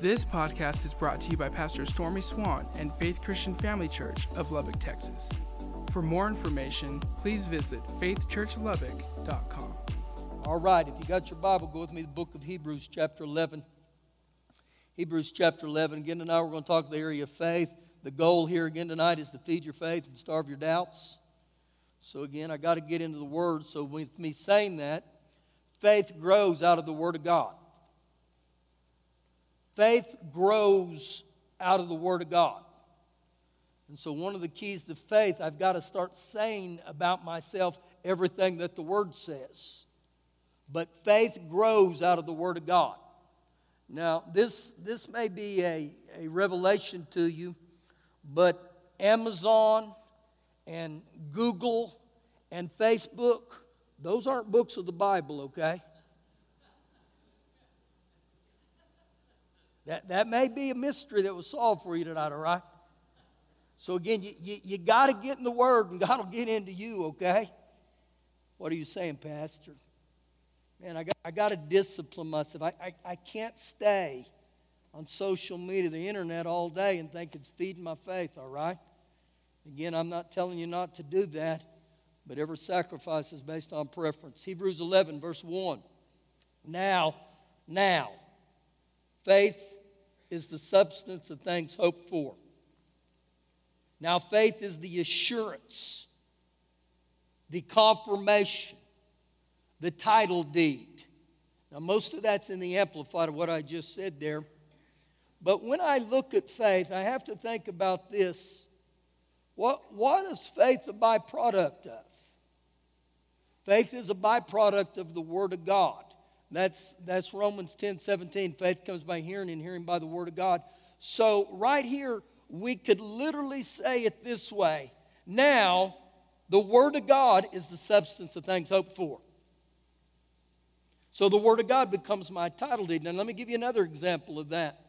This podcast is brought to you by Pastor Stormy Swann and Faith Christian Family Church of Lubbock, Texas. For more information, please visit faithchurchlubbock.com. All right, if you got your Bible, go with me to the book of Hebrews, chapter 11. Hebrews, chapter 11. Again, tonight we're going to talk the area of faith. The goal here again tonight is to feed your faith and starve your doubts. So, again, I got to get into the Word. So, with me saying that, faith grows out of the Word of God. Faith grows out of the Word of God. And so, one of the keys to faith, I've got to start saying about myself everything that the Word says. But faith grows out of the Word of God. Now, this, this may be a, a revelation to you, but Amazon and Google and Facebook, those aren't books of the Bible, okay? That, that may be a mystery that was solved for you tonight, all right? So, again, you, you, you got to get in the Word and God will get into you, okay? What are you saying, Pastor? Man, I got, I got to discipline myself. I, I, I can't stay on social media, the internet, all day and think it's feeding my faith, all right? Again, I'm not telling you not to do that, but every sacrifice is based on preference. Hebrews 11, verse 1. Now, now, faith is the substance of things hoped for. Now, faith is the assurance, the confirmation, the title deed. Now, most of that's in the Amplified of what I just said there. But when I look at faith, I have to think about this. What, what is faith a byproduct of? Faith is a byproduct of the Word of God. That's, that's Romans 10 17. Faith comes by hearing, and hearing by the Word of God. So, right here, we could literally say it this way Now, the Word of God is the substance of things hoped for. So, the Word of God becomes my title deed. Now, let me give you another example of that.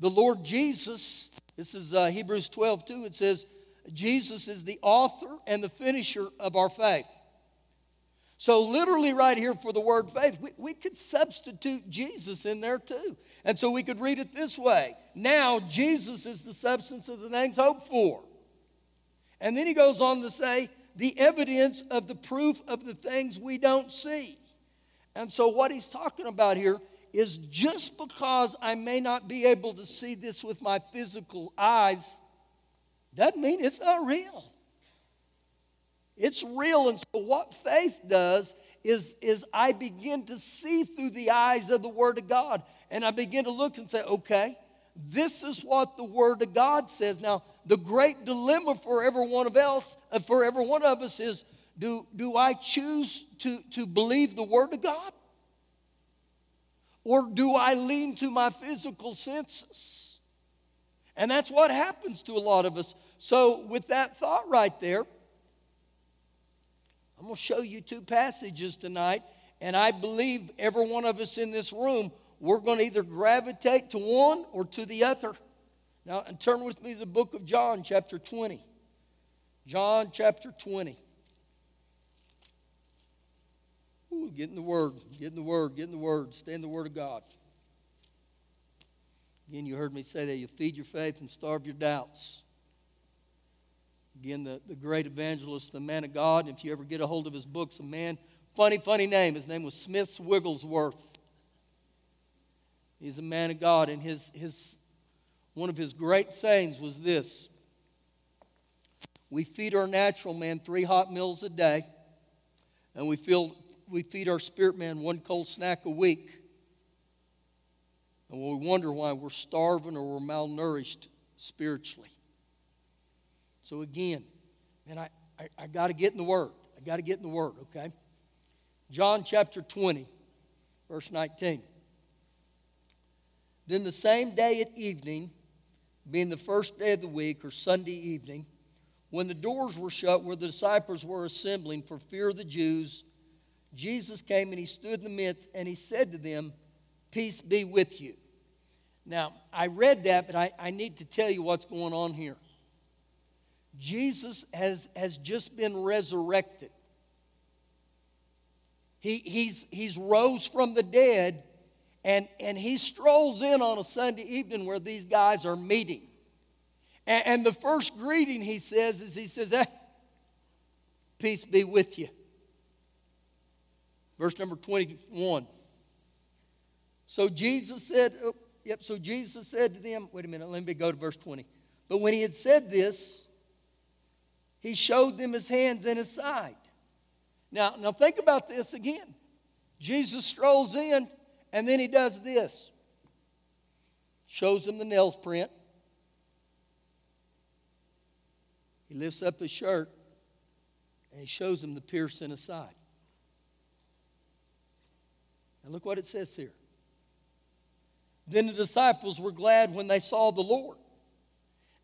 The Lord Jesus, this is uh, Hebrews 12 2, it says, Jesus is the author and the finisher of our faith. So, literally, right here for the word faith, we, we could substitute Jesus in there too. And so we could read it this way Now, Jesus is the substance of the things hoped for. And then he goes on to say, the evidence of the proof of the things we don't see. And so, what he's talking about here is just because I may not be able to see this with my physical eyes, doesn't mean it's not real. It's real. And so, what faith does is, is I begin to see through the eyes of the Word of God. And I begin to look and say, okay, this is what the Word of God says. Now, the great dilemma for every one of else, uh, for every one of us is do, do I choose to, to believe the Word of God? Or do I lean to my physical senses? And that's what happens to a lot of us. So, with that thought right there, I'm going to show you two passages tonight, and I believe every one of us in this room, we're going to either gravitate to one or to the other. Now, and turn with me to the book of John, chapter 20. John, chapter 20. Ooh, get in the Word, get in the Word, get in the Word, stay in the Word of God. Again, you heard me say that you feed your faith and starve your doubts. Again, the, the great evangelist, the man of God. If you ever get a hold of his books, a man, funny, funny name. His name was Smith Wigglesworth. He's a man of God, and his, his, one of his great sayings was this We feed our natural man three hot meals a day, and we, feel, we feed our spirit man one cold snack a week. And we wonder why we're starving or we're malnourished spiritually. So again, man, I, I, I got to get in the Word. I got to get in the Word, okay? John chapter 20, verse 19. Then the same day at evening, being the first day of the week or Sunday evening, when the doors were shut where the disciples were assembling for fear of the Jews, Jesus came and he stood in the midst and he said to them, Peace be with you. Now, I read that, but I, I need to tell you what's going on here. Jesus has, has just been resurrected. He, he's, he's rose from the dead, And, and he strolls in on a Sunday evening where these guys are meeting. And, and the first greeting he says is he says, hey, peace be with you. Verse number 21. So Jesus said, oh, yep, so Jesus said to them, wait a minute, let me go to verse 20. But when he had said this, he showed them his hands and his side. Now, now think about this again. Jesus strolls in and then he does this. Shows them the nails print. He lifts up his shirt and he shows them the pierce in his side. And look what it says here. Then the disciples were glad when they saw the Lord.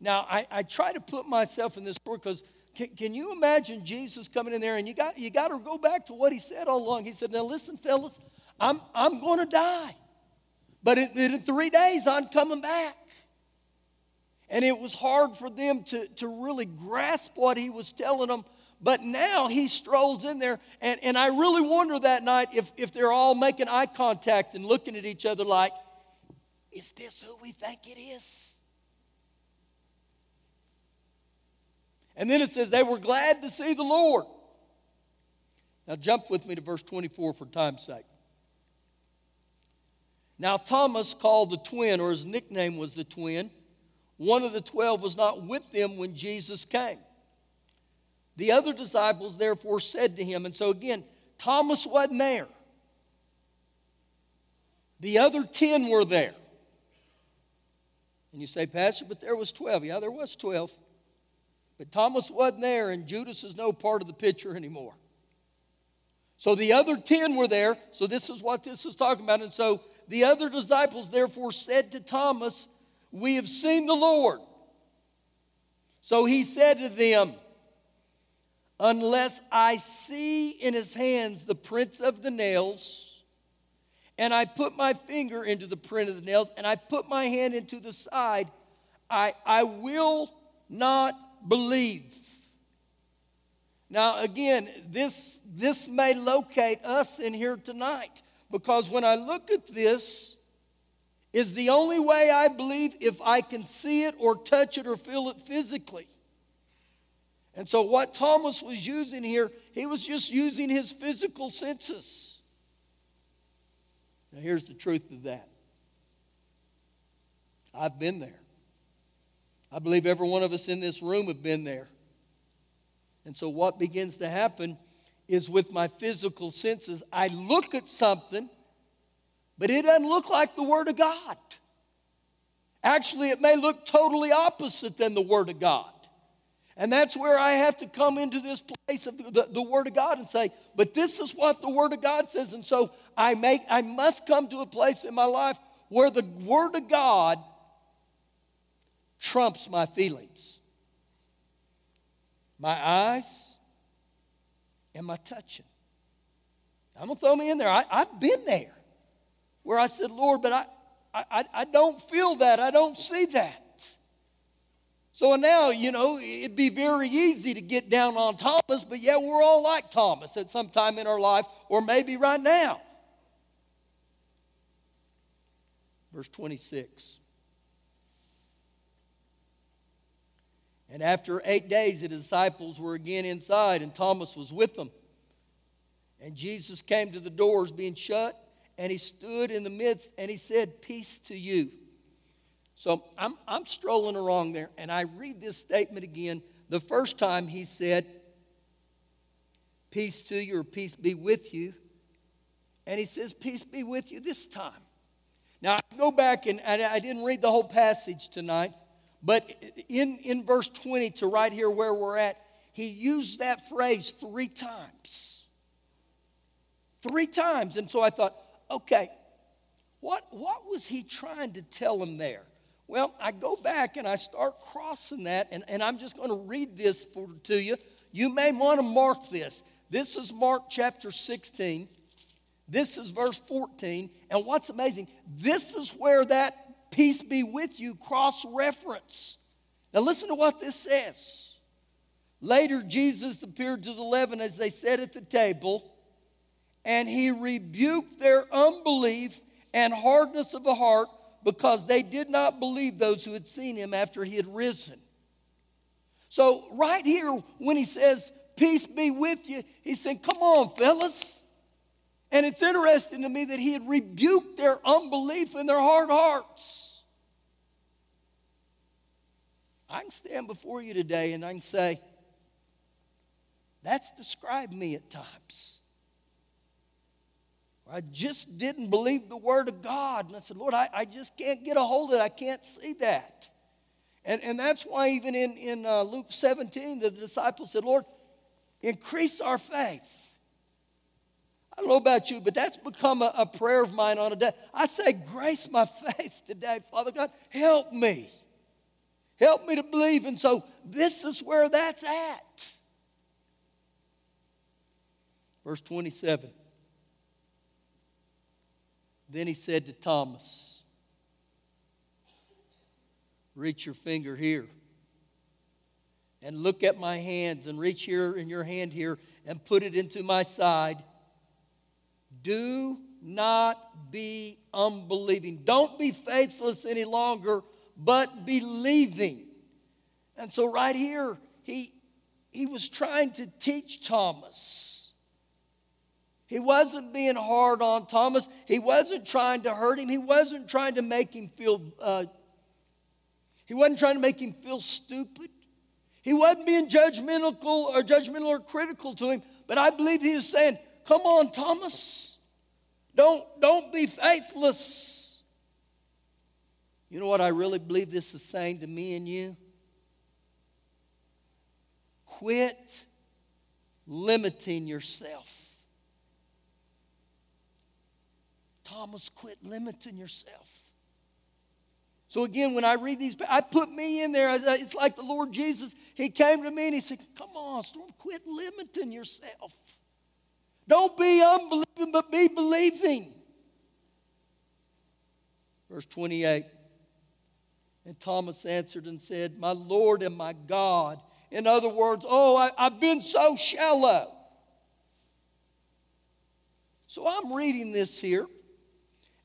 Now, I, I try to put myself in this story because can, can, you imagine Jesus coming in there and you got, you got to go back to what he said all along. He said, Now listen, fellas, I'm, I'm going to die. But in, in three days, I'm coming back. And it was hard for them to, to really grasp what he was telling them. But now he strolls in there, and, and I really wonder that night if, if they're all making eye contact and looking at each other like, is this who we think it is? And then it says they were glad to see the Lord. Now jump with me to verse 24 for time's sake. Now Thomas, called the twin, or his nickname was the twin, one of the twelve was not with them when Jesus came. The other disciples therefore said to him, and so again, Thomas wasn't there. The other ten were there. And you say, Pastor, but there was 12. Yeah, there was 12. But Thomas wasn't there, and Judas is no part of the picture anymore. So the other 10 were there. So this is what this is talking about. And so the other disciples therefore said to Thomas, We have seen the Lord. So he said to them, Unless I see in his hands the prints of the nails, and I put my finger into the print of the nails, and I put my hand into the side, I, I will not believe. Now, again, this, this may locate us in here tonight because when I look at this, is the only way I believe if I can see it or touch it or feel it physically. And so, what Thomas was using here, he was just using his physical senses. Now, here's the truth of that I've been there. I believe every one of us in this room have been there. And so, what begins to happen is with my physical senses, I look at something, but it doesn't look like the Word of God. Actually, it may look totally opposite than the Word of God. And that's where I have to come into this place of the, the, the, Word of God and say, but this is what the Word of God says. And so I make I must come to a place in my life where the Word of God trumps my feelings. My eyes and my touching. I'm gonna throw me in there. I, have been there where I said, Lord, but I, I, I don't feel that. I don't see that. So now, you know, it'd be very easy to get down on Thomas, but yeah, we're all like Thomas at some time in our life, or maybe right now. Verse 26. And after eight days, the disciples were again inside, and Thomas was with them. And Jesus came to the doors being shut, and he stood in the midst, and he said, Peace to you. So I'm, I'm strolling along there, and I read this statement again. The first time he said, Peace to you, or peace be with you. And he says, Peace be with you this time. Now, I go back, and I didn't read the whole passage tonight, but in, in verse 20 to right here where we're at, he used that phrase three times. Three times. And so I thought, okay, what, what was he trying to tell him there? Well, I go back and I start crossing that, and, and I'm just going to read this for, to you. You may want to mark this. This is Mark chapter 16. This is verse 14. And what's amazing, this is where that peace be with you cross reference. Now, listen to what this says. Later, Jesus appeared to the eleven as they sat at the table, and he rebuked their unbelief and hardness of the heart because they did not believe those who had seen him after he had risen. So, right here, when he says, Peace be with you, he's saying, Come on, fellas. And it's interesting to me that he had rebuked their unbelief in their hard hearts. I can stand before you today and I can say, That's described me at times. I just didn't believe the word of God. And I said, Lord, I, I just can't get a hold of it. I can't see that. And, and that's why, even in, in uh, Luke 17, the disciples said, Lord, increase our faith. I don't know about you, but that's become a, a prayer of mine on a day. I say, grace my faith today. Father God, help me. Help me to believe. And so this is where that's at. Verse 27. Then he said to Thomas, Reach your finger here and look at my hands, and reach here in your hand here and put it into my side. Do not be unbelieving. Don't be faithless any longer, but believing. And so, right here, he, he was trying to teach Thomas he wasn't being hard on Thomas. He wasn't trying to hurt him. He wasn't trying to make him feel, uh, he wasn't trying to make him feel stupid. He wasn't being judgmental or judgmental or critical to him. But I believe he was saying, come on, Thomas. Don't, don't be faithless. You know what I really believe this is saying to me and you? Quit limiting yourself. Thomas, quit limiting yourself. So again, when I read these, I put me in there. It's like the Lord Jesus. He came to me and he said, Come on, Storm, quit limiting yourself. Don't be unbelieving, but be believing. Verse 28. And Thomas answered and said, My Lord and my God. In other words, oh, I, have been so shallow. So I'm reading this here.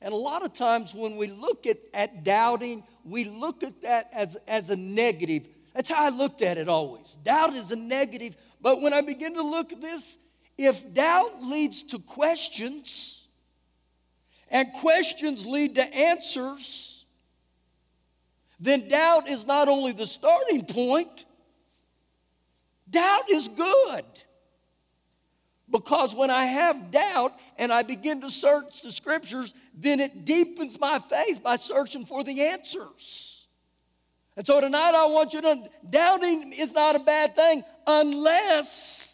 And a lot of times when we look at, at doubting, we look at that as, as a negative. That's how I looked at it always. Doubt is a negative. But when I begin to look at this, if doubt leads to questions, and questions lead to answers, then doubt is not only the starting point, doubt is good. Because when I have doubt and I begin to search the scriptures, then it deepens my faith by searching for the answers. And so tonight I want you to, doubting is not a bad thing unless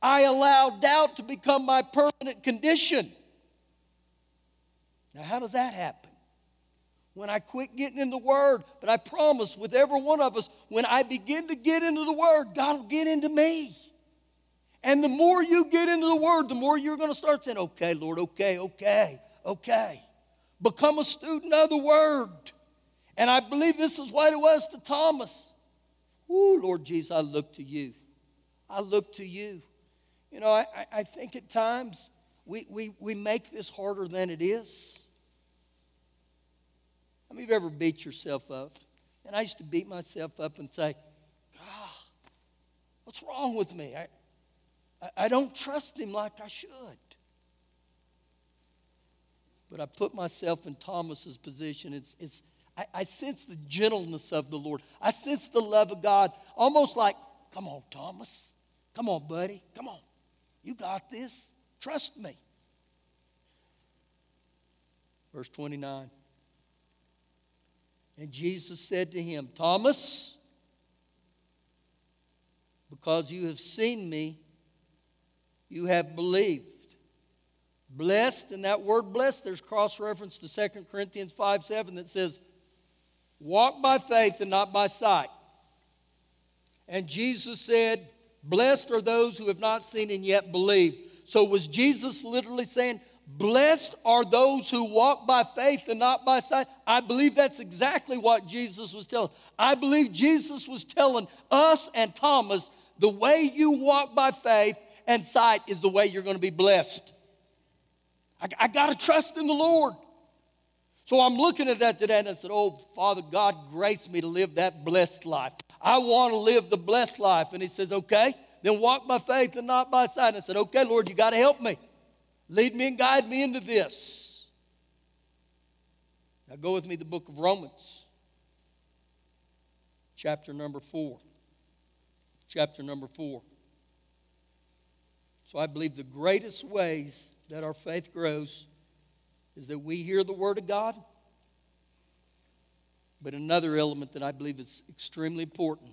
I allow doubt to become my permanent condition. Now, how does that happen? When I quit getting in the Word, but I promise with every one of us, when I begin to get into the Word, God will get into me. And the more you get into the Word, the more you're going to start saying, okay, Lord, okay, okay, okay. Become a student of the Word. And I believe this is what it was to Thomas. Ooh, Lord Jesus, I look to you. I look to you. You know, I, I think at times we, we, we make this harder than it is. How many of you ever beat yourself up? And I used to beat myself up and say, God, what's wrong with me? I, I don't trust him like I should. But I put myself in Thomas's position. It's, it's, I, I sense the gentleness of the Lord. I sense the love of God, almost like, come on, Thomas. Come on, buddy. Come on. You got this. Trust me. Verse 29. And Jesus said to him, Thomas, because you have seen me, you have believed. Blessed, and that word blessed, there's cross reference to 2 Corinthians 5 7 that says, Walk by faith and not by sight. And Jesus said, Blessed are those who have not seen and yet believe. So was Jesus literally saying, Blessed are those who walk by faith and not by sight. I believe that's exactly what Jesus was telling. I believe Jesus was telling us and Thomas the way you walk by faith and sight is the way you're going to be blessed. I, I got to trust in the Lord. So I'm looking at that today and I said, Oh, Father God, grace me to live that blessed life. I want to live the blessed life. And He says, Okay, then walk by faith and not by sight. And I said, Okay, Lord, you got to help me. Lead me and guide me into this. Now go with me to the book of Romans, chapter number four. Chapter number four. So I believe the greatest ways that our faith grows is that we hear the Word of God. But another element that I believe is extremely important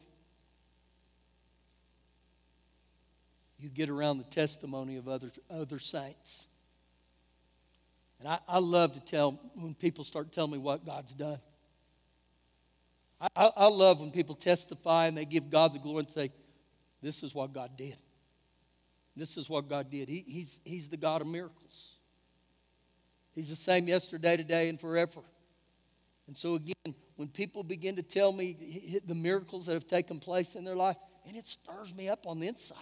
you get around the testimony of other, other saints. And I, I love to tell when people start telling me what God's done. I, I, I love when people testify and they give God the glory and say, This is what God did. This is what God did. He, he's, he's the God of miracles. He's the same yesterday, today, and forever. And so, again, when people begin to tell me the miracles that have taken place in their life, and it stirs me up on the inside.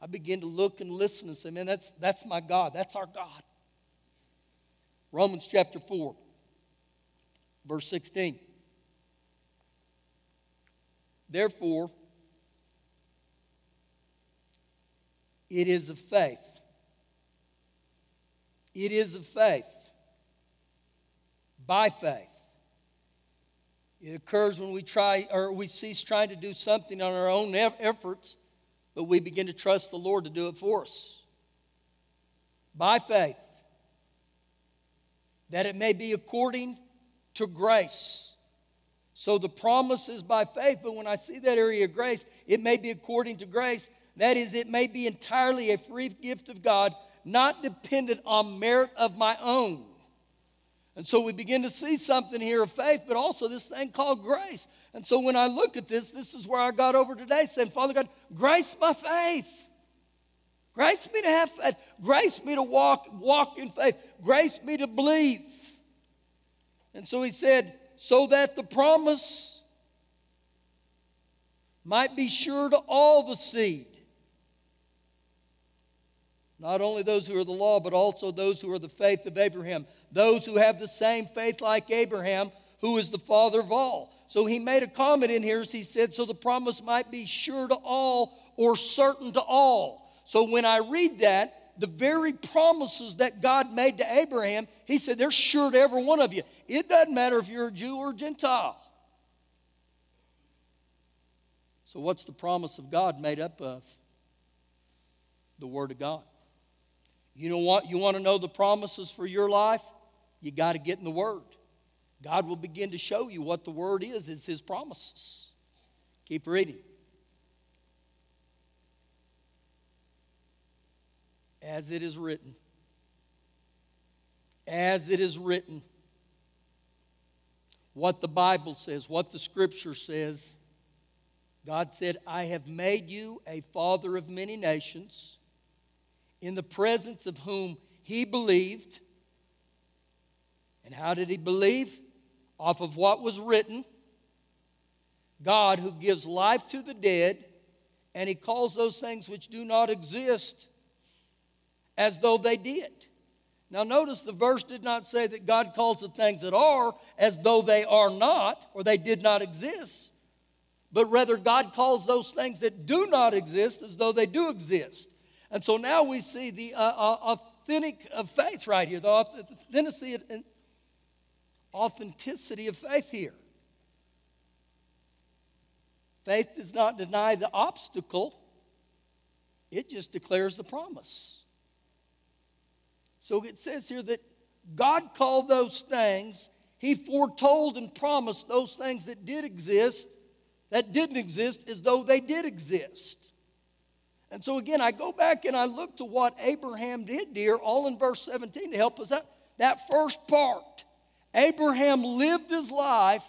I begin to look and listen and say, man, that's, that's my God. That's our God. Romans chapter 4, verse 16. Therefore, it is of faith. It is of faith. By faith. It occurs when we try or we cease trying to do something on our own efforts, but we begin to trust the Lord to do it for us. By faith. That it may be according to grace. So the promise is by faith, but when I see that area of grace, it may be according to grace. That is, it may be entirely a free gift of God, not dependent on merit of my own. And so we begin to see something here of faith, but also this thing called grace. And so when I look at this, this is where I got over today saying, Father God, grace my faith. Grace me to have faith. Grace me to walk, walk in faith. Grace me to believe. And so he said, so that the promise might be sure to all the seed not only those who are the law, but also those who are the faith of Abraham, those who have the same faith like Abraham, who is the father of all. So he made a comment in here as he said, so the promise might be sure to all or certain to all. So when I read that, the very promises that God made to Abraham, he said, they're sure to every one of you. It doesn't matter if you're a Jew or a Gentile. So, what's the promise of God made up of? The Word of God. You know what? You want to know the promises for your life? You got to get in the Word. God will begin to show you what the Word is, it's His promises. Keep reading. As it is written. As it is written. What the Bible says, what the Scripture says. God said, I have made you a father of many nations in the presence of whom he believed. And how did he believe? Off of what was written. God who gives life to the dead, and he calls those things which do not exist as though they did. Now, notice the verse did not say that God calls the things that are as though they are not or they did not exist, but rather God calls those things that do not exist as though they do exist. And so now we see the uh, uh, authentic of faith right here, the authenticity, authenticity of faith here. Faith does not deny the obstacle, it just declares the promise. So it says here that God called those things, He foretold and promised those things that did exist, that didn't exist, as though they did exist. And so again, I go back and I look to what Abraham did, dear, all in verse 17 to help us out. That first part, Abraham lived his life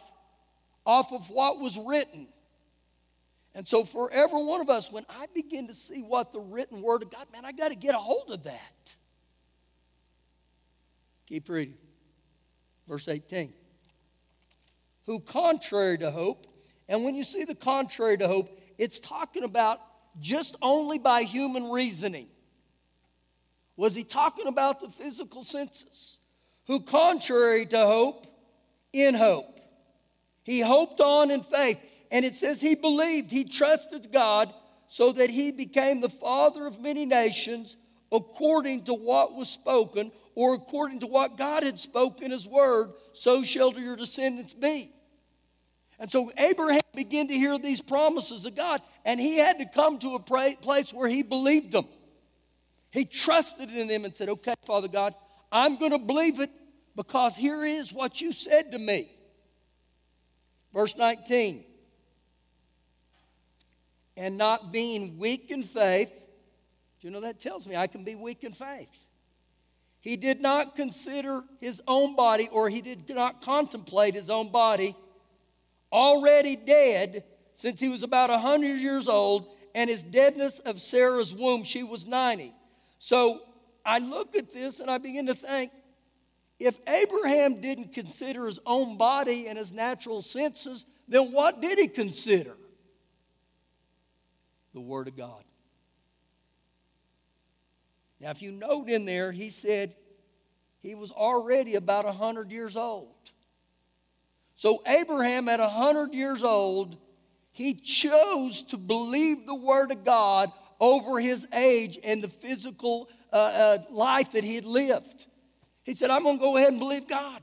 off of what was written. And so, for every one of us, when I begin to see what the written word of God, man, I got to get a hold of that. Keep reading. Verse 18. Who, contrary to hope, and when you see the contrary to hope, it's talking about just only by human reasoning Was he talking about the physical senses? Who, contrary to hope, in hope. He hoped on in faith. And it says he believed, he trusted God so that he became the father of many nations according to what was spoken or according to what God had spoken his word, so shall your descendants be. And so Abraham began to hear these promises of God, and he had to come to a place where he believed them. He trusted in them and said, Okay, Father God, I'm going to believe it because here is what you said to me. Verse 19 and not being weak in faith. Do you know that tells me I can be weak in faith? He did not consider his own body, or he did not contemplate his own body, already dead since he was about 100 years old, and his deadness of Sarah's womb, she was 90. So I look at this and I begin to think if Abraham didn't consider his own body and his natural senses, then what did he consider? the Word of God. Now, if you note in there, he said he was already about 100 years old. So, Abraham, at 100 years old, he chose to believe the Word of God over his age and the physical uh, uh, life that he had lived. He said, I'm going to go ahead and believe God.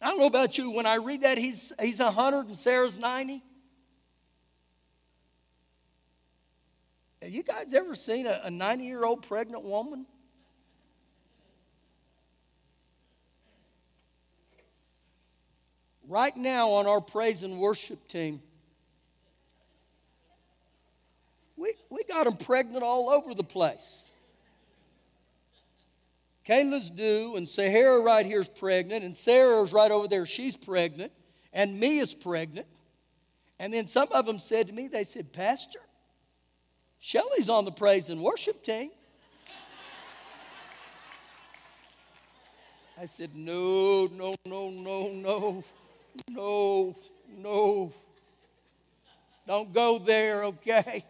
I don't know about you, when I read that, he's, he's 100 and Sarah's 90. Have you guys ever seen a 90 year old pregnant woman? Right now on our praise and worship team, we, we got them pregnant all over the place. Kayla's due, and Sahara right here is pregnant, and Sarah's right over there, she's pregnant, and me is pregnant. And then some of them said to me, they said, Pastor, Shelly's on the praise and worship team. I said, No, no, no, no, no, no, no. Don't go there, okay?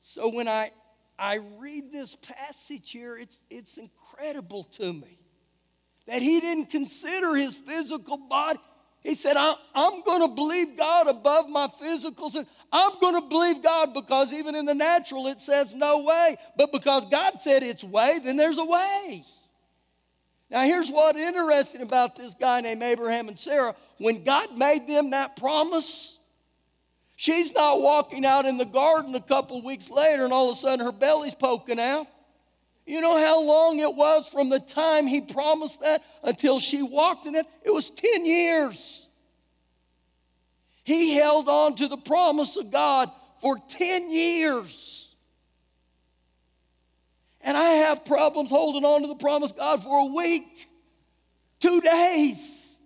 So when I, I read this passage here, it's, it's incredible to me that he didn't consider his physical body. He said, I'm going to believe God above my physical. I'm going to believe God because even in the natural it says no way. But because God said it's way, then there's a way. Now, here's what interesting about this guy named Abraham and Sarah. When God made them that promise, she's not walking out in the garden a couple weeks later and all of a sudden her belly's poking out. You know how long it was from the time he promised that until she walked in it? It was 10 years. He held on to the promise of God for 10 years. And I have problems holding on to the promise God for a week, two days.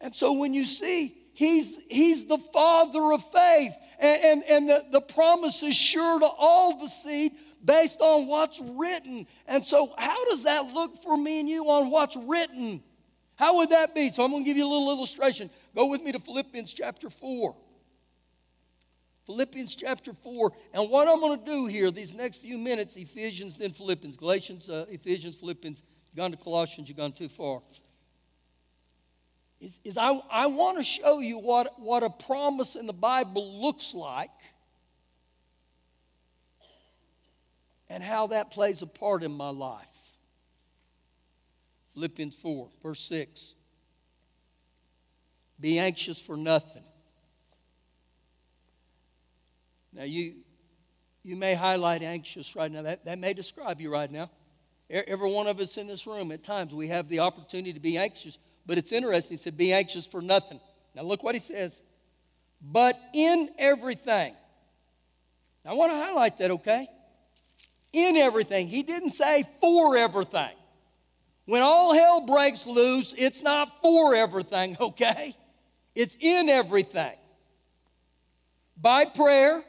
And so when you see, he's, he's the father of faith, and, and, and the, the promise is sure to all the seed based on what's written. And so, how does that look for me and you on what's written? How would that be? So, I'm going to give you a little illustration. Go with me to Philippians chapter 4. Philippians chapter 4. And what I'm going to do here, these next few minutes, Ephesians, then Philippians, Galatians, uh, Ephesians, Philippians, you've gone to Colossians, you've gone too far. Is, is I, I want to show you what, what a promise in the Bible looks like and how that plays a part in my life. Philippians 4, verse 6. Be anxious for nothing. Now, you, you may highlight anxious right now. That, that may describe you right now. Every one of us in this room, at times, we have the opportunity to be anxious. But it's interesting. He said, Be anxious for nothing. Now, look what he says. But in everything. Now, I want to highlight that, okay? in everything. He didn't say for everything. When all hell breaks loose, it's not for everything, okay? It's in everything. By prayer.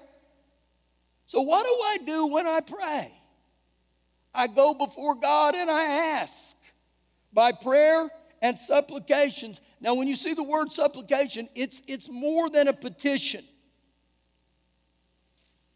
So, what do I do when I pray? I go before God and I ask by prayer and supplications. Now, when you see the word supplication, it's, it's more than a petition.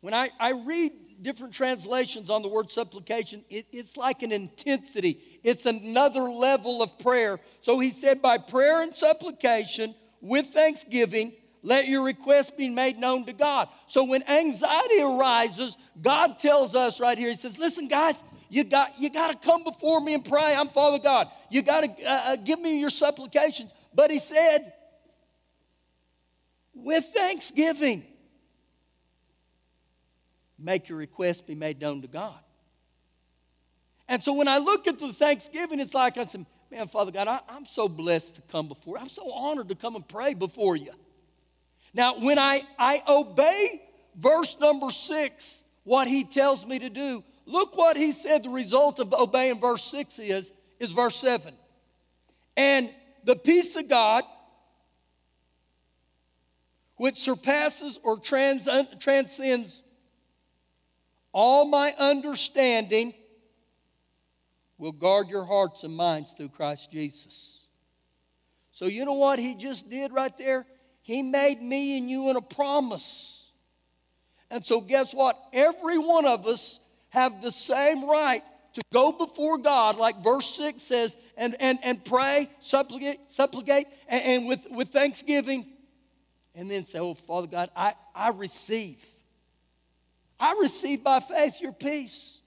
When I, I read different translations on the word supplication, it, it's like an intensity, it's another level of prayer. So he said, by prayer and supplication with thanksgiving, let your request be made known to God. So when anxiety arises, God tells us right here, He says, Listen, guys, you got, you got to come before me and pray. I'm Father God. You got to uh, uh, give me your supplications. But He said, with thanksgiving make your request be made known to God. And so when I look at the thanksgiving, it's like I said, man, Father God, I, am so blessed to come before. I'm so honored to come and pray before you. Now, when I, I obey verse number six, what he tells me to do, look what he said the result of obeying verse six is, is verse seven. And the peace of God, which surpasses or trans, transcends all my understanding will guard your hearts and minds through Christ Jesus. So, you know what he just did right there? He made me and you in a promise. And so, guess what? Every one of us have the same right to go before God, like verse 6 says, and, and, and pray, supplicate, supplicate and, and with, with thanksgiving, and then say, Oh, Father God, I, I receive. I receive by faith your peace,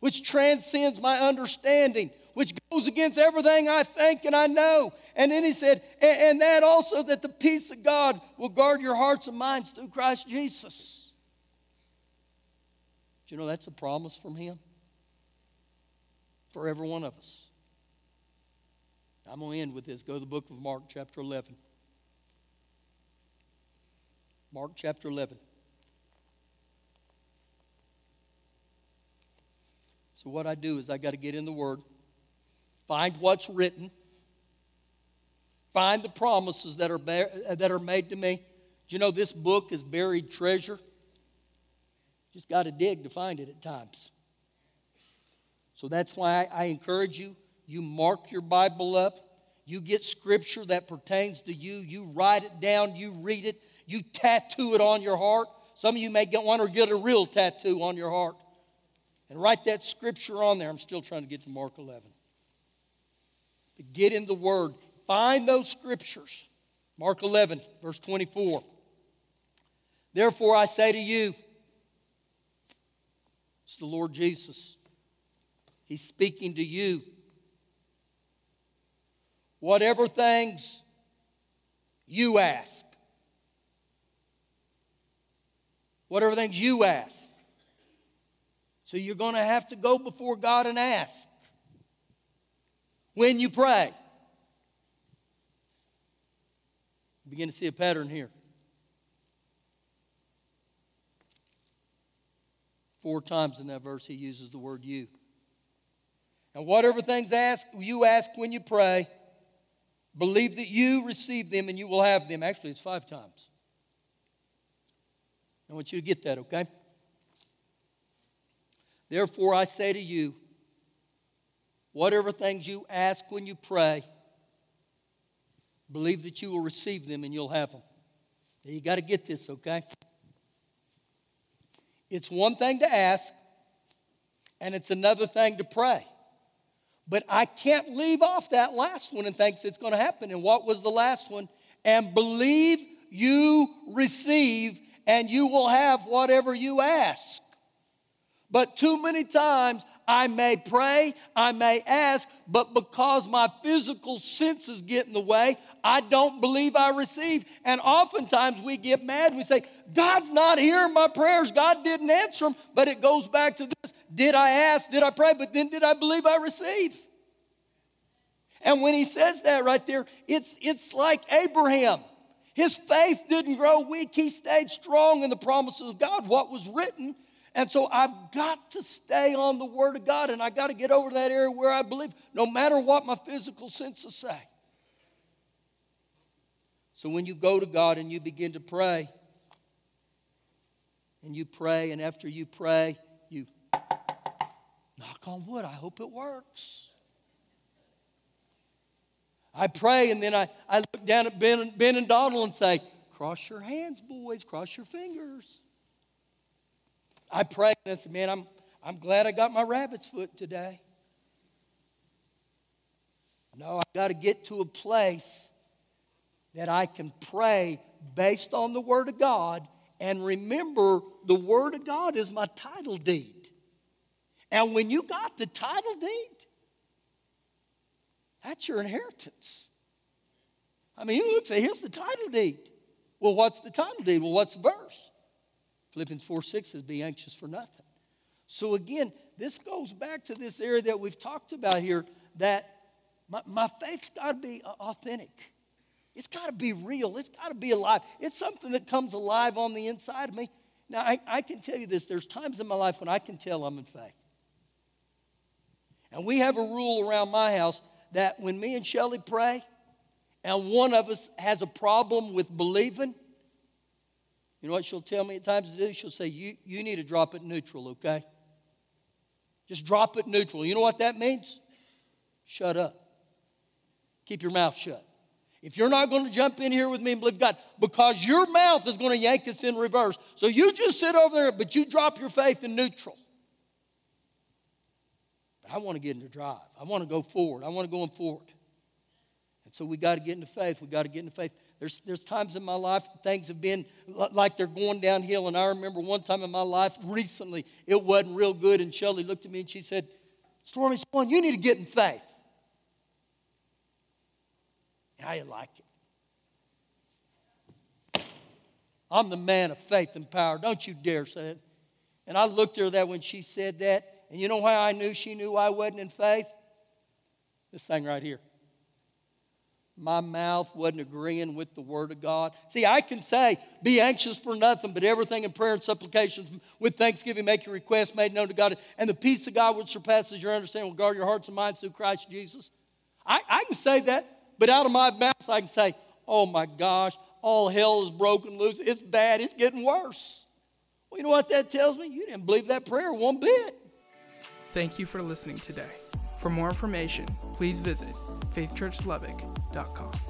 which transcends my understanding, which goes against everything I think and I know. And then he said, and, that also that the peace of God will guard your hearts and minds through Christ Jesus. Do you know that's a promise from him? For every one of us. I'm going to end with this. Go to the book of Mark, chapter 11. Mark, chapter 11. So, what I do is I got to get in the Word, find what's written, find the promises that are, uh, that are made to me. Do you know this book is buried treasure? Just got to dig to find it at times. So that's why I, I encourage you you mark your Bible up, you get scripture that pertains to you, you write it down, you read it, you tattoo it on your heart. Some of you may get one or get a real tattoo on your heart and write that scripture on there. I'm still trying to get to Mark 11. But get in the Word, find those scriptures. Mark 11, verse 24. Therefore, I say to you, it's the Lord Jesus. He's speaking to you. Whatever things you ask, whatever things you ask, so you're going to have to go before God and ask when you pray. Begin to see a pattern here. Four times in that verse, he uses the word you. And whatever things ask, you ask when you pray, believe that you receive them and you will have them. Actually, it's five times. I want you to get that, okay? Therefore, I say to you, whatever things you ask when you pray, believe that you will receive them and you'll have them. You got to get this, okay? It's one thing to ask, and it's another thing to pray. But I can't leave off that last one and think it's going to happen. And what was the last one? And believe you receive, and you will have whatever you ask. But too many times I may pray, I may ask, but because my physical senses get in the way, I don't believe I receive. And oftentimes we get mad. We say, God's not hearing my prayers. God didn't answer them. But it goes back to this Did I ask? Did I pray? But then did I believe I receive? And when he says that right there, it's, it's like Abraham. His faith didn't grow weak, he stayed strong in the promises of God. What was written and so I've got to stay on the Word of God and I got to get over that area where I believe, no matter what my physical senses say. So when you go to God and you begin to pray, and you pray, and after you pray, you knock on wood, I hope it works. I pray, and then I, I look down at Ben, ben and Donald and say, Cross your hands, boys, cross your fingers. I pray, and I said, man, I'm, I'm glad I got my rabbit's foot today. No, I've got to get to a place that I can pray based on the Word of God and remember the Word of God is my title deed. And when you got the title deed, that's your inheritance. I mean, you look say, here's the title deed. Well, what's the title deed? Well, what's the verse? Philippians 4 6 says, Be anxious for nothing. So again, this goes back to this area that we've talked about here that my, my faith's got to be authentic. It's got to be real. It's got to be alive. It's something that comes alive on the inside of me. Now, I, I can tell you this there's times in my life when I can tell I'm in faith. And we have a rule around my house that when me and Shelly pray and one of us has a problem with believing, you know what she'll tell me at times to do? She'll say, You, you need to drop it neutral, okay? Just drop it neutral. You know what that means? Shut up. Keep your mouth shut. If you're not going to jump in here with me and believe God, because your mouth is going to yank us in reverse. So you just sit over there, but you drop your faith in neutral. But I want to get into drive. I want to go forward. I want to go in forward. And so we got to get into faith. We got to get into faith. There's, there's times in my life things have been like they're going downhill. And I remember one time in my life recently, it wasn't real good. And Shelly looked at me and she said, Stormy Swann, you need to get in faith. How you like it? I'm the man of faith and power. Don't you dare say it. And I looked at her that when she said that. And you know how I knew she knew I wasn't in faith? This thing right here. My mouth wasn't agreeing with the word of God. See, I can say, be anxious for nothing, but everything in prayer and supplications with thanksgiving, make your requests made known to God. And the peace of God which surpasses your understanding will guard your hearts and minds through Christ Jesus. I, I can say that. But out of my mouth, I can say, oh my gosh, all hell is broken loose. It's bad. It's getting worse. Well, you know what that tells me? You didn't believe that prayer one bit. Thank you for listening today. For more information, please visit faithchurchlubbock.com.